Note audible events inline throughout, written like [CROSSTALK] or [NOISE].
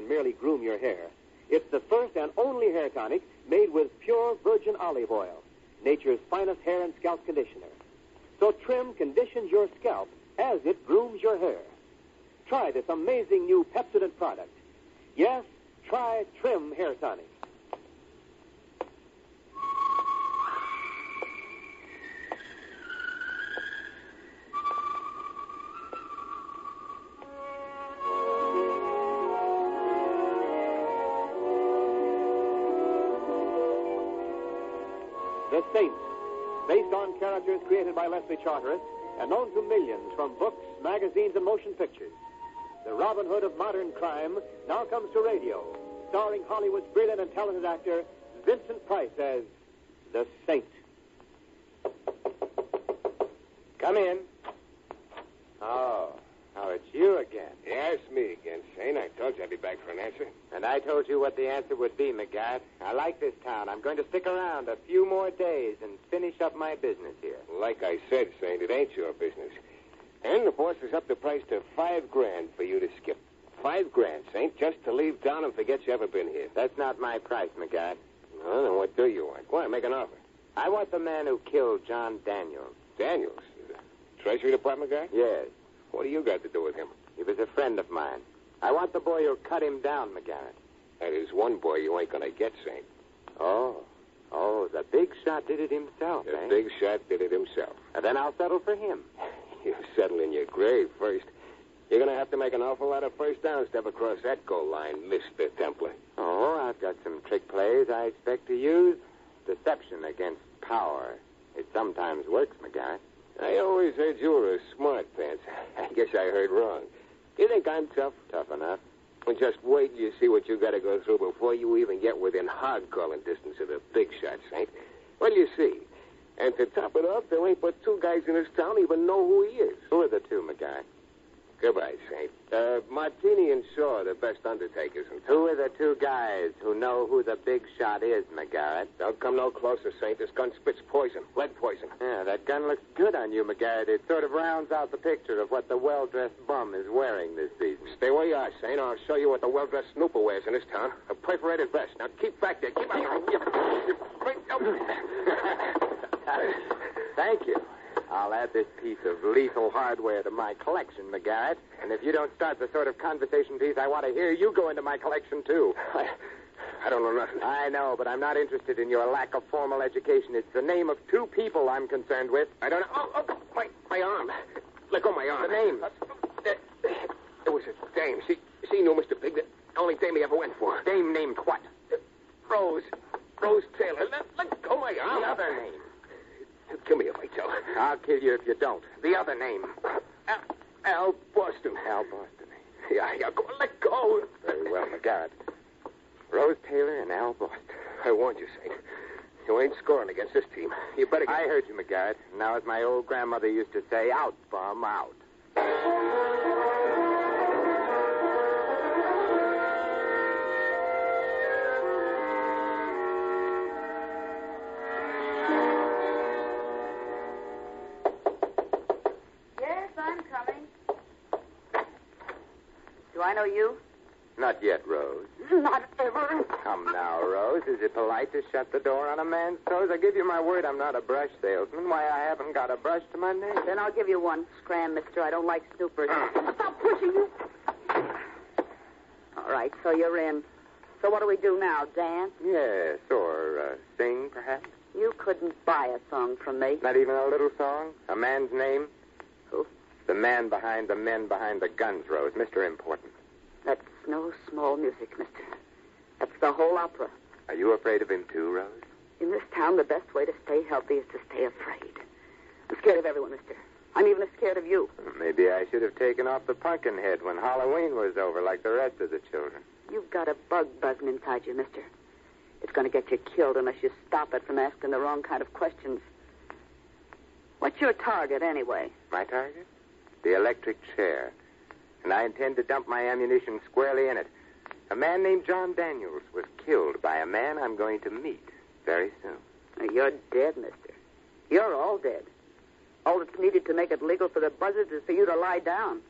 Than merely groom your hair. It's the first and only hair tonic made with pure virgin olive oil, nature's finest hair and scalp conditioner. So Trim conditions your scalp as it grooms your hair. Try this amazing new Pepsodent product. Yes, try Trim Hair Tonic. Created by Leslie Charteris and known to millions from books, magazines, and motion pictures. The Robin Hood of modern crime now comes to radio, starring Hollywood's brilliant and talented actor Vincent Price as the Saint. Come in. Oh, oh, it's you again. Yes, me again, Shane. I told you I'd be back for an answer. And I told you what the answer would be, McGarrett. I like this town. I'm going to stick around a few more days and finish up my business here. Like I said, Saint, it ain't your business. And the boss is up the price to five grand for you to skip. Five grand, Saint, just to leave town and forget you ever been here. That's not my price, McGarrett. Well, then what do you want? Go on, make an offer. I want the man who killed John Daniels. Daniels. Treasury Department guy? Yes, What do you got to do with him? he was a friend of mine. I want the boy who cut him down, McGarrett. That is one boy you ain't gonna get, Saint. Oh, oh, the big shot did it himself, The eh? big shot did it himself. And then I'll settle for him. [LAUGHS] You settle in your grave first. You're gonna have to make an awful lot of first downs to ever cross that goal line, Mr. Templar. Oh, I've got some trick plays I expect to use. Deception against power. It sometimes works, McGarrett. I always heard you were a smart pants. [LAUGHS] I guess I heard wrong. You think I'm tough? Tough enough. Well, just wait till you see what you got to go through before you even get within hard calling distance of the big shots, Saint. Well, you see. And to top it off, there ain't but two guys in this town even know who he is. Who are the two, McGarrett? Goodbye, Saint. Uh, Martini and Shaw are the best undertakers Who town. are the two guys who know who the big shot is, McGarrett? Don't come no closer, Saint. This gun spits poison, lead poison. Yeah, that gun looks good on you, McGarrett. It sort of rounds out the picture of what the well-dressed bum is wearing this season. Stay where you are, Saint. I'll show you what the well-dressed snooper wears in this town. A perforated vest. Now keep back there. Keep back [LAUGHS] Thank you. I'll add this piece of lethal hardware to my collection, McGarrett. And if you don't start the sort of conversation piece I want to hear, you go into my collection, too. I, I don't know nothing. I know, but I'm not interested in your lack of formal education. It's the name of two people I'm concerned with. I don't know. Oh, oh, my, my arm. Let go of my arm. The name. Uh, it was a dame. She, she knew Mr. Big. The only dame he ever went for. Dame named what? Rose Taylor. Let, let go of my arm. The other name. Kill me if I tell. I'll kill you if you don't. The other name. Al, Al Boston. Al Boston. Yeah, yeah. Go, let go. Very well, McGarrett. Rose Taylor and Al Boston. I warned you, Saint. You ain't scoring against this team. You better get... I heard you, McGarrett. Now, as my old grandmother used to say, out, bum, out. Know you? Not yet, Rose. Not ever. Come now, Rose. Is it polite to shut the door on a man's toes? I give you my word I'm not a brush salesman. Why, I haven't got a brush to my name. Then I'll give you one. Scram, mister. I don't like snoopers. Stop pushing you. All right, so you're in. So what do we do now? Dance? Yes, or uh, sing, perhaps. You couldn't buy a song from me. Not even a little song? A man's name? Who? The man behind the men behind the guns, Rose. Mr. Important. No small music, mister. That's the whole opera. Are you afraid of him, too, Rose? In this town, the best way to stay healthy is to stay afraid. I'm scared of everyone, mister. I'm even scared of you. Maybe I should have taken off the pumpkin head when Halloween was over, like the rest of the children. You've got a bug buzzing inside you, mister. It's going to get you killed unless you stop it from asking the wrong kind of questions. What's your target, anyway? My target? The electric chair. I intend to dump my ammunition squarely in it. A man named John Daniels was killed by a man I'm going to meet very soon. You're dead, mister. You're all dead. All that's needed to make it legal for the buzzards is for you to lie down.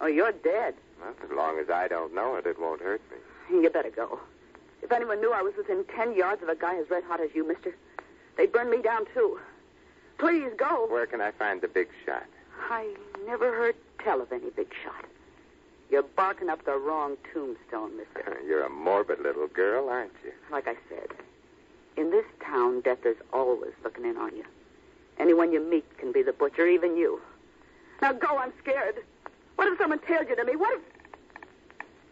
Oh, you're dead. Well, as long as I don't know it, it won't hurt me. You better go. If anyone knew I was within ten yards of a guy as red hot as you, mister, they'd burn me down, too. Please go. Where can I find the big shot? I never heard tell of any big shot. You're barking up the wrong tombstone, mister. Uh, you're a morbid little girl, aren't you? Like I said, in this town, death is always looking in on you. Anyone you meet can be the butcher, even you. Now go, I'm scared. What if someone tailed you to me? What if.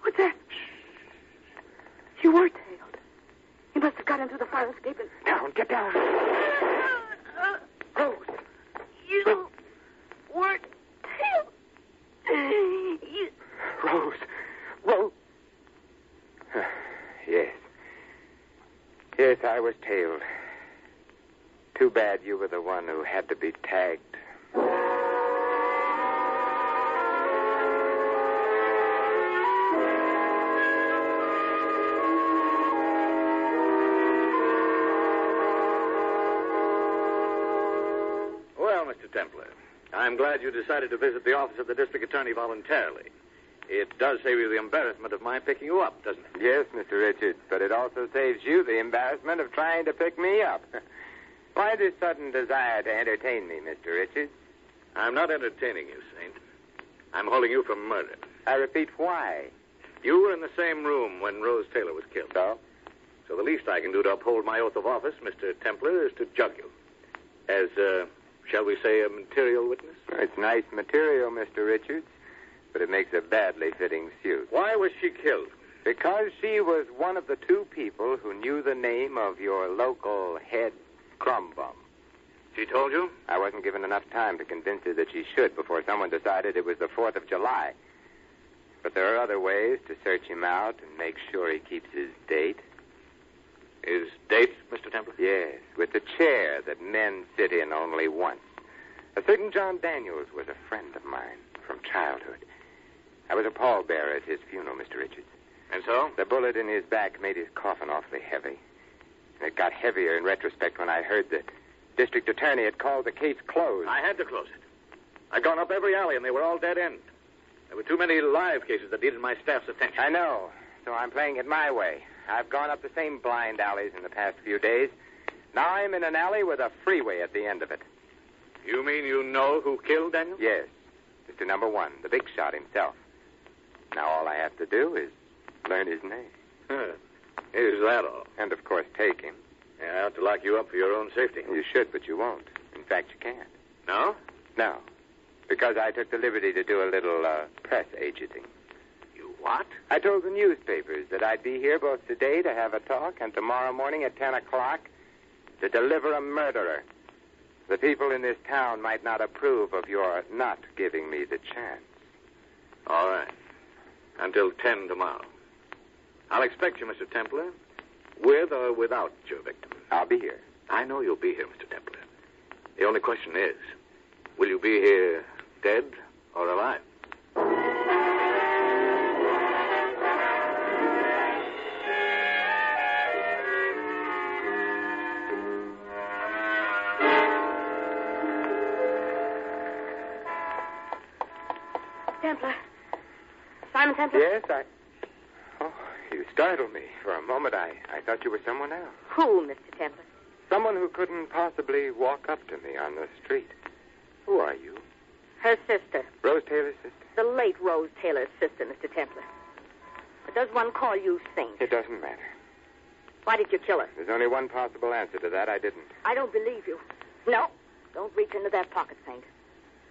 What's that? You were tailed. You must have got into the fire escape and. Down, get down. Rose. You were tailed. You... Rose. Rose. yes. Yes, I was tailed. Too bad you were the one who had to be tagged. Well, Mr. Templar, I'm glad you decided to visit the office of the district attorney voluntarily. It does save you the embarrassment of my picking you up, doesn't it? Yes, Mr. Richards, but it also saves you the embarrassment of trying to pick me up. [LAUGHS] Why this sudden desire to entertain me, Mr. Richards? I'm not entertaining you, Saint. I'm holding you for murder. I repeat, why? You were in the same room when Rose Taylor was killed. So? So the least I can do to uphold my oath of office, Mr. Templar, is to jug you. As, uh, shall we say, a material witness? It's nice material, Mr. Richards, but it makes a badly fitting suit. Why was she killed? Because she was one of the two people who knew the name of your local head crumb bum. She told you? I wasn't given enough time to convince her that she should before someone decided it was the 4th of July. But there are other ways to search him out and make sure he keeps his date. His date, Mr. Templar? Yes, with the chair that men sit in only once. A certain John Daniels was a friend of mine from childhood. I was a pallbearer at his funeral, Mr. Richards. And so? The bullet in his back made his coffin awfully heavy. And it got heavier in retrospect when I heard the district attorney had called the case closed. I had to close it. I'd gone up every alley, and they were all dead end. There were too many live cases that needed my staff's attention. I know. So I'm playing it my way. I've gone up the same blind alleys in the past few days. Now I'm in an alley with a freeway at the end of it. You mean you know who killed Daniel? Yes, Mr. Number One, the big shot himself. Now all I have to do is learn his name. Huh. Is that all? And, of course, take him. Yeah, I ought to lock you up for your own safety. You should, but you won't. In fact, you can't. No? No. Because I took the liberty to do a little uh, press agenting. You what? I told the newspapers that I'd be here both today to have a talk and tomorrow morning at 10 o'clock to deliver a murderer. The people in this town might not approve of your not giving me the chance. All right. Until 10 tomorrow. I'll expect you, Mr. Templar, with or without your victim. I'll be here. I know you'll be here, Mr. Templar. The only question is, will you be here dead or alive? Yes, I. Oh, you startled me. For a moment, I, I thought you were someone else. Who, Mr. Templar? Someone who couldn't possibly walk up to me on the street. Who are you? Her sister. Rose Taylor's sister? The late Rose Taylor's sister, Mr. Templar. But does one call you saint? It doesn't matter. Why did you kill her? There's only one possible answer to that. I didn't. I don't believe you. No. Don't reach into that pocket, Saint.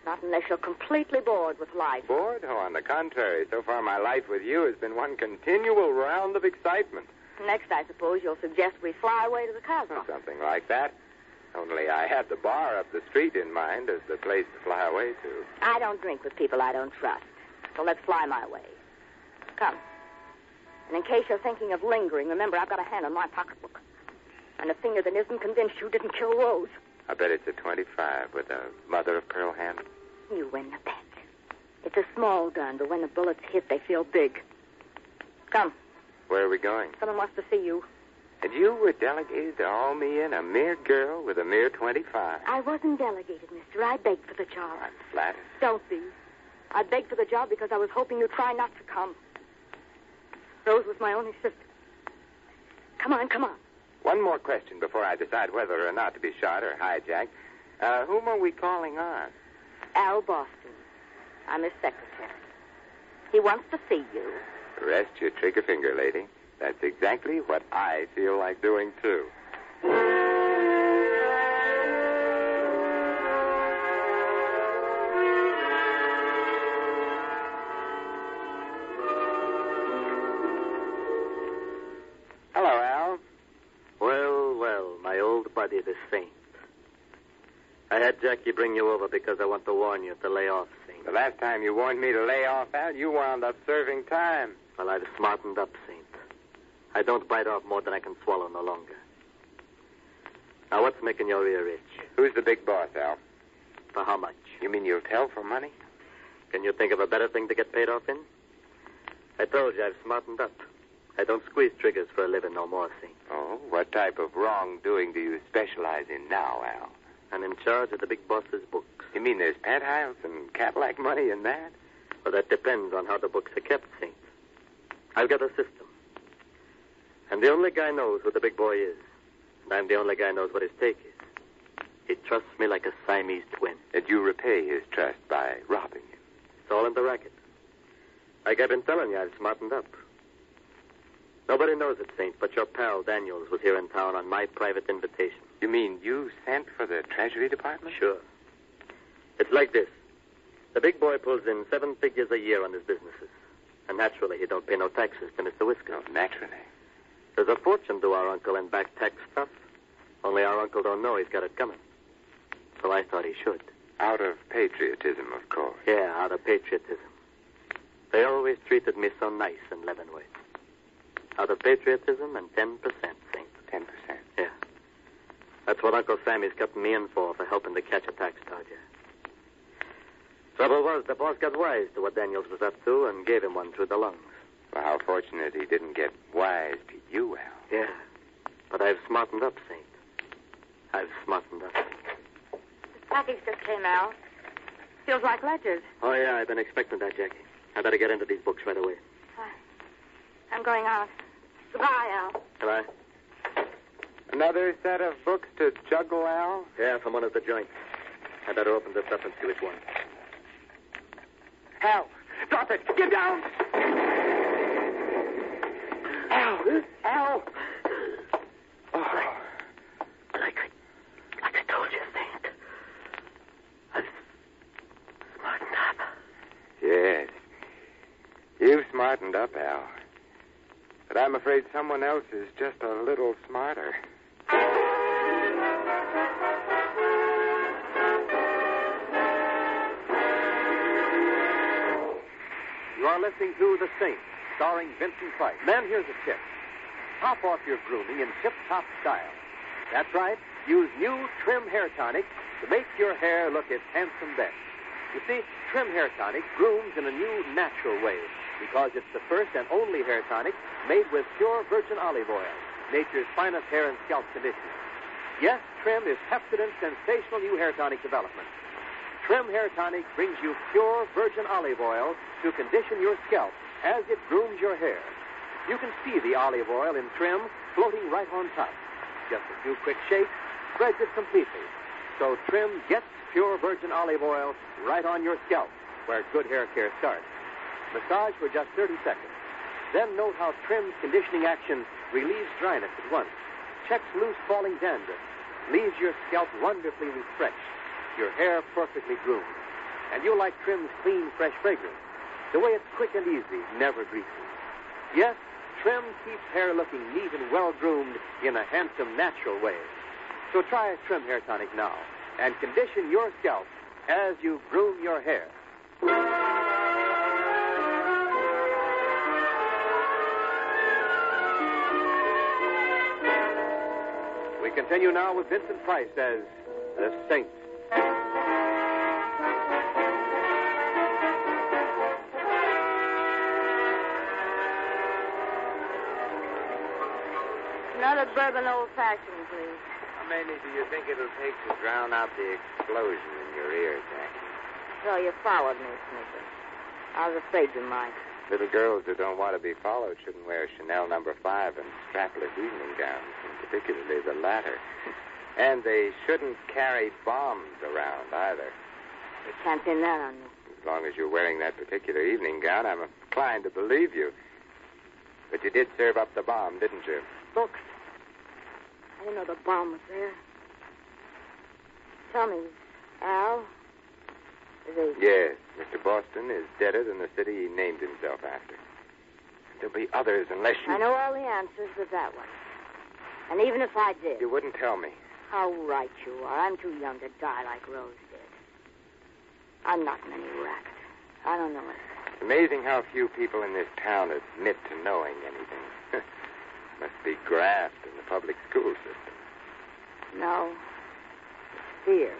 Not unless you're completely bored with life. Bored? Oh, on the contrary. So far, my life with you has been one continual round of excitement. Next, I suppose you'll suggest we fly away to the Cosmos. Oh, something like that. Only I had the bar up the street in mind as the place to fly away to. I don't drink with people I don't trust. So let's fly my way. Come. And in case you're thinking of lingering, remember I've got a hand on my pocketbook. And a finger that isn't convinced you didn't kill Rose. I bet it's a 25 with a mother of pearl handle. You win the bet. It's a small gun, but when the bullets hit, they feel big. Come. Where are we going? Someone wants to see you. And you were delegated to all me in, a mere girl with a mere 25. I wasn't delegated, mister. I begged for the job. I'm flattered. Don't be. I begged for the job because I was hoping you'd try not to come. Rose was my only sister. Come on, come on. One more question before I decide whether or not to be shot or hijacked. Uh, whom are we calling on? Al Boston. I'm his secretary. He wants to see you. Rest your trigger finger, lady. That's exactly what I feel like doing, too. I bring you over because I want to warn you to lay off, Saint. The last time you warned me to lay off, Al, you wound up serving time. Well, I've smartened up, Saint. I don't bite off more than I can swallow no longer. Now, what's making your ear itch? Who's the big boss, Al? For how much? You mean you'll tell for money? Can you think of a better thing to get paid off in? I told you I've smartened up. I don't squeeze triggers for a living no more, Saint. Oh, what type of wrongdoing do you specialize in now, Al? I'm in charge of the big boss's books. You mean there's penthouse and Cadillac money in that? Well, that depends on how the books are kept, Saint. I've got a system. And the only guy knows who the big boy is. And I'm the only guy knows what his take is. He trusts me like a Siamese twin. And you repay his trust by robbing him. It's all in the racket. Like I've been telling you, I've smartened up. Nobody knows it, Saint, but your pal Daniels was here in town on my private invitation. You mean you sent for the Treasury Department? Sure. It's like this. The big boy pulls in seven figures a year on his businesses. And naturally, he don't pay no taxes to Mr. Whiskers. No, oh, naturally. There's a fortune to our uncle in back tax stuff. Only our uncle don't know he's got it coming. So I thought he should. Out of patriotism, of course. Yeah, out of patriotism. They always treated me so nice in Leavenworth. Out of patriotism and 10%, Saint. Ten percent. Yeah. That's what Uncle Sammy's kept me in for, for helping to catch a tax dodger. Trouble was, the boss got wise to what Daniels was up to and gave him one through the lungs. Well, how fortunate he didn't get wise to you, Al. Yeah. But I've smartened up, Saint. I've smartened up. The package just came Al. Feels like ledgers. Oh, yeah, I've been expecting that, Jackie. I better get into these books right away. I'm going out. Goodbye, Al. Goodbye. Another set of books to juggle, Al? Yeah, from one of the joints. I better open this up and see which one. Al, drop it. Get down. Al, Al. Oh, Like I, like I told you, Saint. I've smartened up. yes. You've smartened up, Al. But I'm afraid someone else is just a little smarter. Listening to The Saint, starring Vincent Price. Men, here's a tip. Top off your grooming in tip-top style. That's right. use new Trim Hair Tonic to make your hair look its handsome best. You see, Trim Hair Tonic grooms in a new natural way because it's the first and only hair tonic made with pure virgin olive oil, nature's finest hair and scalp conditioner. Yes, Trim is Pepsodent's sensational new hair tonic development. Trim Hair Tonic brings you pure virgin olive oil to condition your scalp as it grooms your hair. You can see the olive oil in Trim floating right on top. Just a few quick shakes spreads it completely. So Trim gets pure virgin olive oil right on your scalp, where good hair care starts. Massage for just 30 seconds. Then note how Trim's conditioning action relieves dryness at once, checks loose falling dandruff, leaves your scalp wonderfully refreshed, your hair perfectly groomed. And you'll like Trim's clean, fresh fragrance. The way it's quick and easy, never greasy. Yes, Trim keeps hair looking neat and well groomed in a handsome, natural way. So try Trim Hair Tonic now and condition your scalp as you groom your hair. We continue now with Vincent Price as the Saint. Bourbon old fashioned, please. How many do you think it'll take to drown out the explosion in your ear, Jackie? So you followed me, Snicker. I was afraid you might. Little girls who don't want to be followed shouldn't wear Chanel number five and strapless evening gowns, and particularly the latter. And they shouldn't carry bombs around either. You can't pin that on me. As long as you're wearing that particular evening gown, I'm inclined to believe you. But you did serve up the bomb, didn't you? Books. I didn't know the bomb was there. Tell me, Al, is he... Yes, Mr. Boston is deader than the city he named himself after. There'll be others unless you. I know all the answers but that one. And even if I did, You wouldn't tell me. how right you are. I'm too young to die like Rose did. I'm not in any racket. I don't know it. It's amazing how few people in this town admit to knowing anything. [LAUGHS] Must be graft in the public school system. No. It's fear.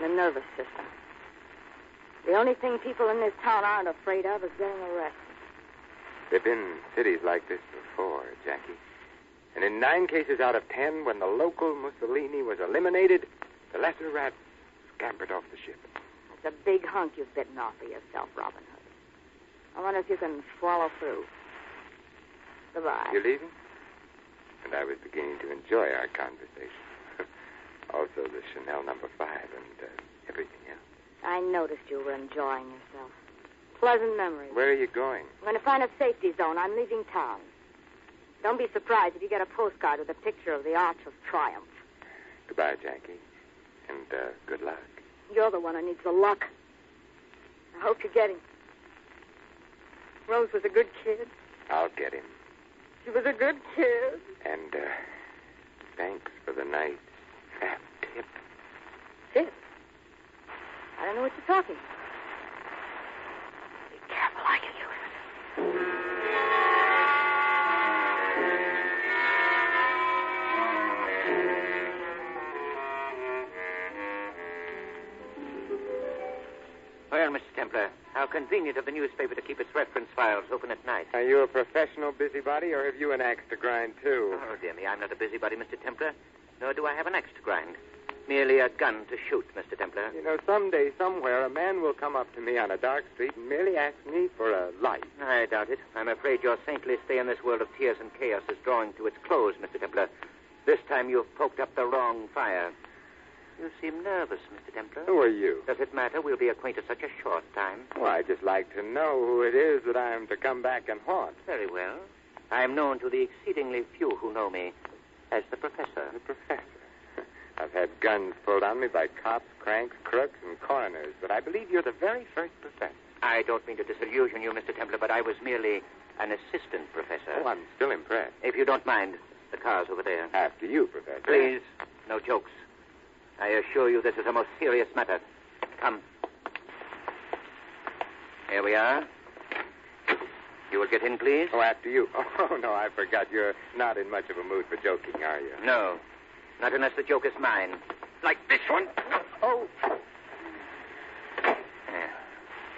The nervous system. The only thing people in this town aren't afraid of is getting arrested. There have been cities like this before, Jackie. And in nine cases out of ten, when the local Mussolini was eliminated, the lesser rat scampered off the ship. It's a big hunk you've bitten off of yourself, Robin Hood. I wonder if you can swallow through. Goodbye. You leaving? And I was beginning to enjoy our conversation. [LAUGHS] also the Chanel number five and uh, everything else. I noticed you were enjoying yourself. Pleasant memories. Where are you going? I'm going to find a safety zone. I'm leaving town. Don't be surprised if you get a postcard with a picture of the Arch of Triumph. Goodbye, Jackie. And uh, good luck. You're the one who needs the luck. I hope you get him. Rose was a good kid. I'll get him. She was a good kid. And uh, thanks for the night. Fat tip. Sid. I don't know what you're talking about. Be careful how you use it. Well, Mr. Templar, how convenient of the newspaper to keep its reference files open at night. Are you a professional busybody, or have you an axe to grind, too? Oh, dear me, I'm not a busybody, Mr. Templar, nor do I have an axe to grind. Merely a gun to shoot, Mr. Templar. You know, someday, somewhere, a man will come up to me on a dark street and merely ask me for a light. I doubt it. I'm afraid your saintly stay in this world of tears and chaos is drawing to its close, Mr. Templar. This time you've poked up the wrong fire. You seem nervous, Mr. Templar. Who are you? Does it matter? We'll be acquainted such a short time. Oh, well, I'd just like to know who it is that I am to come back and haunt. Very well. I am known to the exceedingly few who know me as the Professor. The professor. [LAUGHS] I've had guns pulled on me by cops, cranks, crooks, and coroners, but I believe you're the very first professor. I don't mean to disillusion you, Mr. Templar, but I was merely an assistant professor. Oh, I'm still impressed. If you don't mind, the car's over there. After you, Professor. Please, no jokes. I assure you this is a most serious matter. Come. Here we are. You will get in, please? Oh, after you. [LAUGHS] Oh, no, I forgot. You're not in much of a mood for joking, are you? No. Not unless the joke is mine. Like this one. Oh.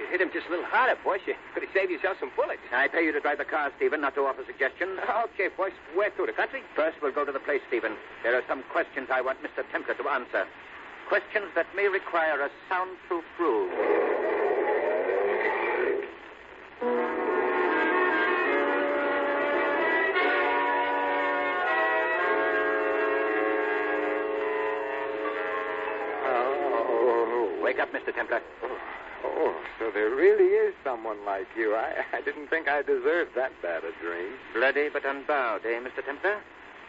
You hit him just a little harder, boss. You could have saved yourself some bullets. I pay you to drive the car, Stephen, not to offer suggestions. [LAUGHS] Okay, boss. Where to? The country? First, we'll go to the place, Stephen. There are some questions I want Mr. Templar to answer. Questions that may require a soundproof room. Oh, Wake up, Mr. Templar. oh, so there really is someone like you. I, I didn't think I deserved that bad a dream. Bloody but unbowed, eh, Mr. Templar?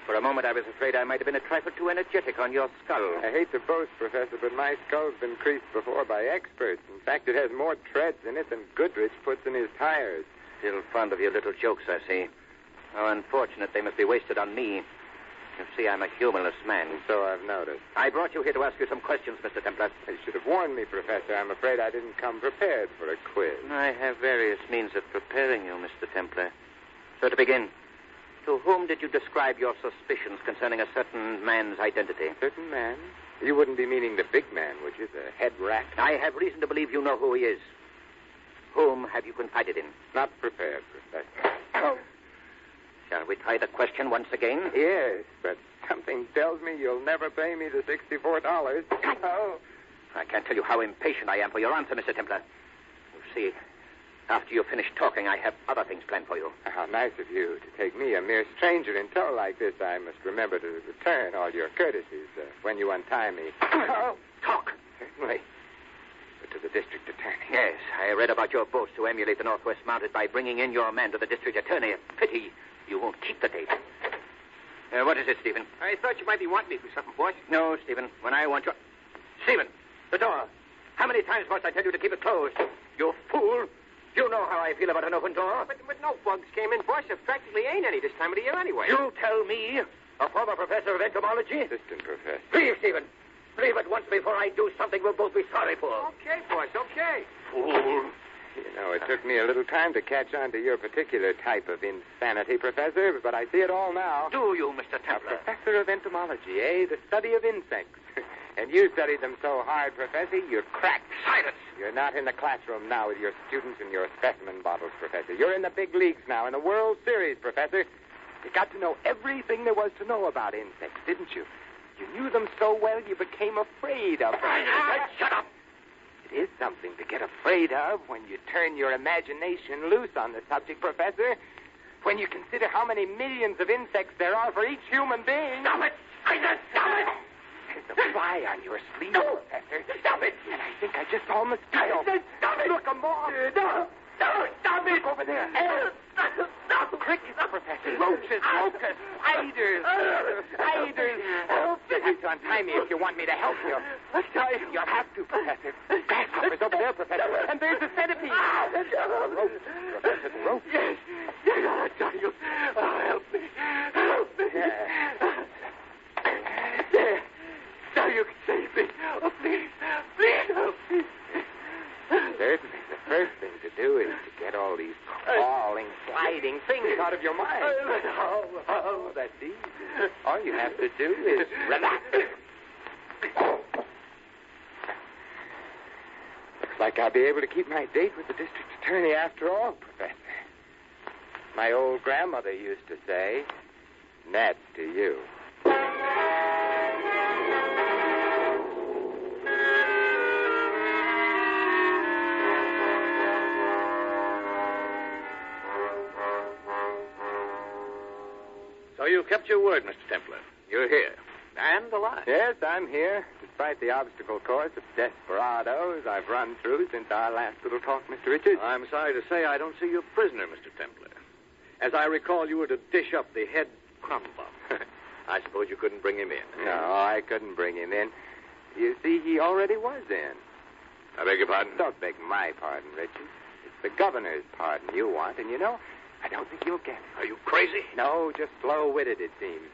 For a moment, I was afraid I might have been a trifle too energetic on your skull. I hate to boast, Professor, but my skull's been creased before by experts. In fact, it has more treads in it than Goodrich puts in his tires. Still fond of your little jokes, I see. How unfortunate they must be wasted on me. You see, I'm a humorless man. So I've noticed. I brought you here to ask you some questions, Mr. Templar. You should have warned me, Professor. I'm afraid I didn't come prepared for a quiz. I have various means of preparing you, Mr. Templar. So to begin, to whom did you describe your suspicions concerning a certain man's identity? Certain man? You wouldn't be meaning the big man, would you? The head rat? I have reason to believe you know who he is. Whom have you confided in? Not prepared, Professor. Oh, Shall we try the question once again? Yes, but something tells me you'll never pay me the $64. Oh. I can't tell you how impatient I am for your answer, Mr. Templar. You see, after you finish talking, I have other things planned for you. How nice of you to take me, a mere stranger, in tow like this. I must remember to return all your courtesies uh, when you untie me. [CLEARS THROAT] Oh, talk. Certainly. But to the district attorney. Yes, I read about your boast to emulate the Northwest Mounted by bringing in your man to the district attorney. A pity you won't keep the date. Uh, what is it, Stephen? I thought you might be wanting me for something, boss. No, Stephen. When I want you. Stephen, the door. How many times must I tell you to keep it closed? You fool. You know how I feel about an open door. But, but no bugs came in, boss. There practically ain't any this time of the year anyway. You tell me, a former professor of entomology? Assistant professor. Leave, Stephen. Leave at once before I do something we'll both be sorry for. Okay, boss, okay. Fool. You know, it took me a little time to catch on to your particular type of insanity, Professor, but I see it all now. Do you, Mr. A professor of entomology, eh? The study of insects. [LAUGHS] and you studied them so hard, Professor, you're cracked. Silence. You're not in the classroom now with your students and your specimen bottles, Professor. You're in the big leagues now, in the World Series, Professor. You got to know everything there was to know about insects, didn't you? You knew them so well you became afraid of them. Shut up. It is something to get afraid of when you turn your imagination loose on the subject, Professor. When you consider how many millions of insects there are for each human being. Stop it. I said stop it. There's a fly on your sleeve, No. Professor. Stop it. And I think I just saw a mosquito. I said stop it. Look, a moth. No. No. Stop it. Look over there. Crickets, Professor. Roaches, ah. locusts, spiders. Ah. Spiders. Help You'll have to untie me if you want me to help you. You'll have to, Professor. Grasshoppers over there, Professor. And there's the centipede. Ah. The ropes, Professor, the ropes. Yes. Yes, I tell you. Oh, help me. Help me. There. Now you can save me. Oh. Please help me. Certainly, the first thing to do is to get all these crawling, sliding things out of your mind. Oh, Oh, that's easy. All you have to do is relax. Looks like I'll be able to keep my date with the district attorney after all, Professor. My old grandmother used to say, Nat to you. Your word, Mr. Templar. You're here. And alive. Yes, I'm here. Despite the obstacle course of desperados I've run through since our last little talk, Mr. Richards. I'm sorry to say I don't see you a prisoner, Mr. Templar. As I recall, you were to dish up the head crumb bum. [LAUGHS] I suppose you couldn't bring him in. No, I couldn't bring him in. You see, he already was in. I beg your pardon? Don't beg my pardon, Richard. It's the governor's pardon you want, and you know, I don't think you'll get it. Are you crazy? No, just slow-witted, it seems.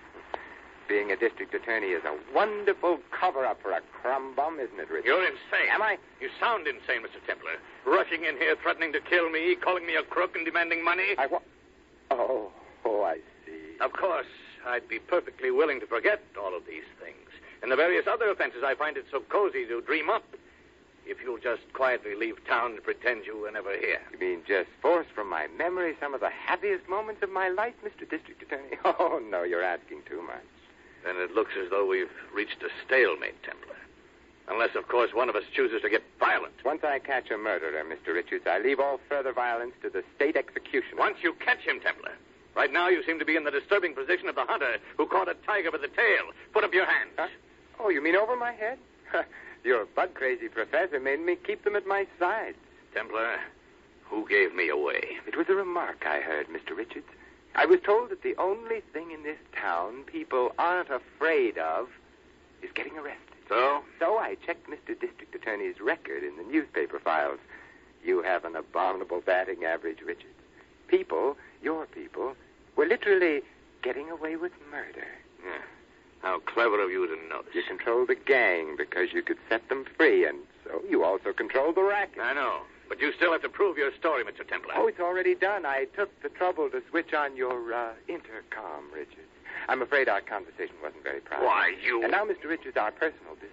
Being a district attorney is a wonderful cover-up for a crumb bum, isn't it, Richard? You're insane. Am I? You sound insane, Mr. Templar. Rushing in here, threatening to kill me, calling me a crook, and demanding money. I wa- Oh, oh, I see. Of course, I'd be perfectly willing to forget all of these things. And the various other offenses I find it so cozy to dream up. If you'll just quietly leave town and pretend you were never here. You mean just force from my memory some of the happiest moments of my life, Mr. District Attorney? [LAUGHS] Oh, no, you're asking too much. Then it looks as though we've reached a stalemate, Templar. Unless, of course, one of us chooses to get violent. Once I catch a murderer, Mr. Richards, I leave all further violence to the state executioner. Once you catch him, Templar. Right now, you seem to be in the disturbing position of the hunter who caught a tiger by the tail. Put up your hands. Huh? Oh, you mean over my head? [LAUGHS] Your bug crazy professor made me keep them at my side. Templar, who gave me away? It was a remark I heard, Mr. Richards. I was told that the only thing in this town people aren't afraid of is getting arrested. So? So I checked Mr. District Attorney's record in the newspaper files. You have an abominable batting average, Richards. People, your people, were literally getting away with murder. Yeah. How clever of you to know notice. You controlled the gang because you could set them free, and so you also controlled the racket. I know. But you still have to prove your story, Mr. Templar. Oh, it's already done. I took the trouble to switch on your uh, intercom, Richards. I'm afraid our conversation wasn't very private. Why, you. And now, Mr. Richards, our personal business.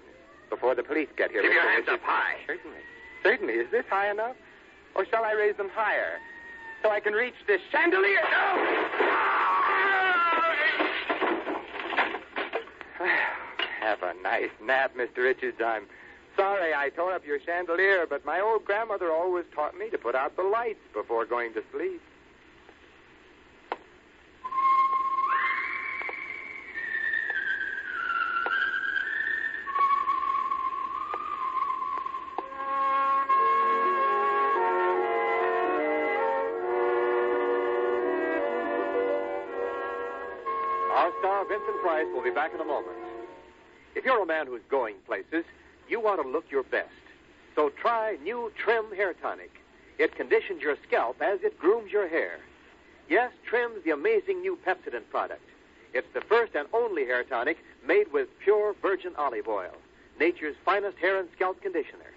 Before the police get here. Keep your hands Richards- up high. Certainly. Certainly. Is this high enough? Or shall I raise them higher? So I can reach this chandelier? [SIGHS] Have a nice nap, Mr. Richards. I'm sorry I tore up your chandelier, but my old grandmother always taught me to put out the lights before going to sleep. Be back in a moment. If you're a man who's going places, you want to look your best. So try new Trim Hair Tonic. It conditions your scalp as it grooms your hair. Yes, Trim's the amazing new Pepsodent product. It's the first and only hair tonic made with pure virgin olive oil, nature's finest hair and scalp conditioner.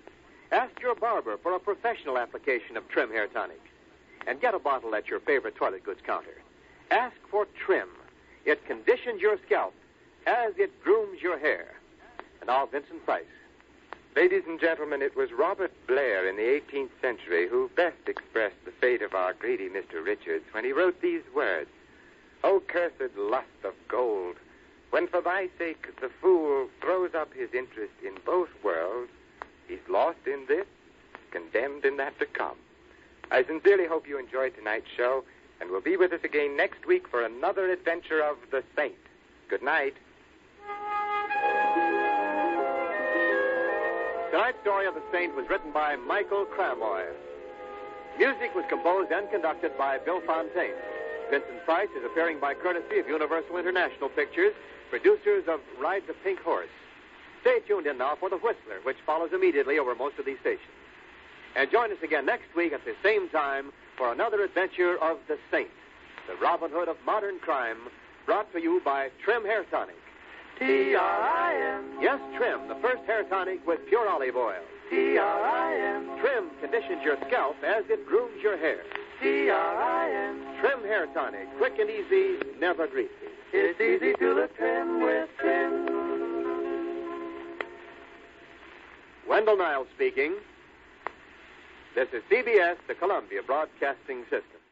Ask your barber for a professional application of Trim Hair Tonic. And get a bottle at your favorite toilet goods counter. Ask for Trim. It conditions your scalp as it grooms your hair. And now, Vincent Price. Ladies and gentlemen, it was Robert Blair in the 18th century who best expressed the fate of our greedy Mr. Richards when he wrote these words O cursed lust of gold, when for thy sake the fool throws up his interest in both worlds, he's lost in this, condemned in that to come. I sincerely hope you enjoyed tonight's show and will be with us again next week for another adventure of the Saint. Good night. Tonight's story of the Saint was written by Michael Cramoy. Music was composed and conducted by Bill Fontaine. Vincent Price is appearing by courtesy of Universal International Pictures, producers of Ride the Pink Horse. Stay tuned in now for The Whistler, which follows immediately over most of these stations. And join us again next week at the same time for another adventure of the Saint, the Robin Hood of modern crime, brought to you by Trim Hair Tonic. T-R-I-M. Yes, Trim, the first hair tonic with pure olive oil. T-R-I-M. Trim conditions your scalp as it grooms your hair. T-R-I-M. Trim Hair Tonic, quick and easy, never greasy. It's easy to look trim with trim. Wendell Niles speaking. This is CBS, the Columbia Broadcasting System.